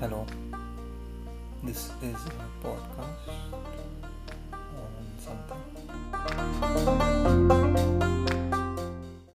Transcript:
Hello, this is a podcast.